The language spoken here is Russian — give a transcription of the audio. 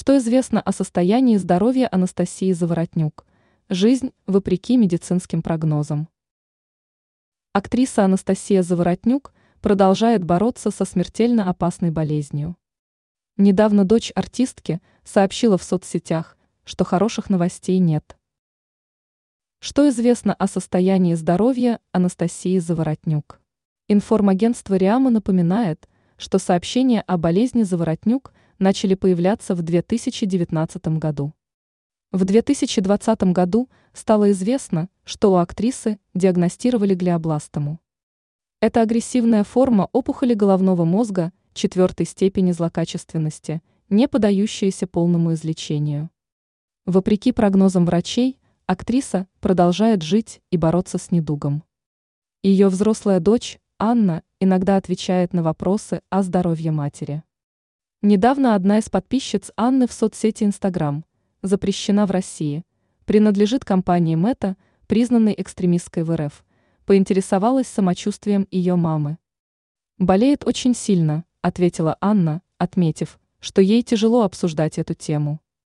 Что известно о состоянии здоровья Анастасии Заворотнюк? Жизнь вопреки медицинским прогнозам. Актриса Анастасия Заворотнюк продолжает бороться со смертельно опасной болезнью. Недавно дочь артистки сообщила в соцсетях, что хороших новостей нет. Что известно о состоянии здоровья Анастасии Заворотнюк? Информагентство РИАМа напоминает, что сообщения о болезни Заворотнюк начали появляться в 2019 году. В 2020 году стало известно, что у актрисы диагностировали глиобластому. Это агрессивная форма опухоли головного мозга четвертой степени злокачественности, не поддающаяся полному излечению. Вопреки прогнозам врачей, актриса продолжает жить и бороться с недугом. Ее взрослая дочь, Анна, иногда отвечает на вопросы о здоровье матери. Недавно одна из подписчиц Анны в соцсети Инстаграм, запрещена в России, принадлежит компании Мета, признанной экстремистской в РФ, поинтересовалась самочувствием ее мамы. «Болеет очень сильно», ответила Анна, отметив, что ей тяжело обсуждать эту тему.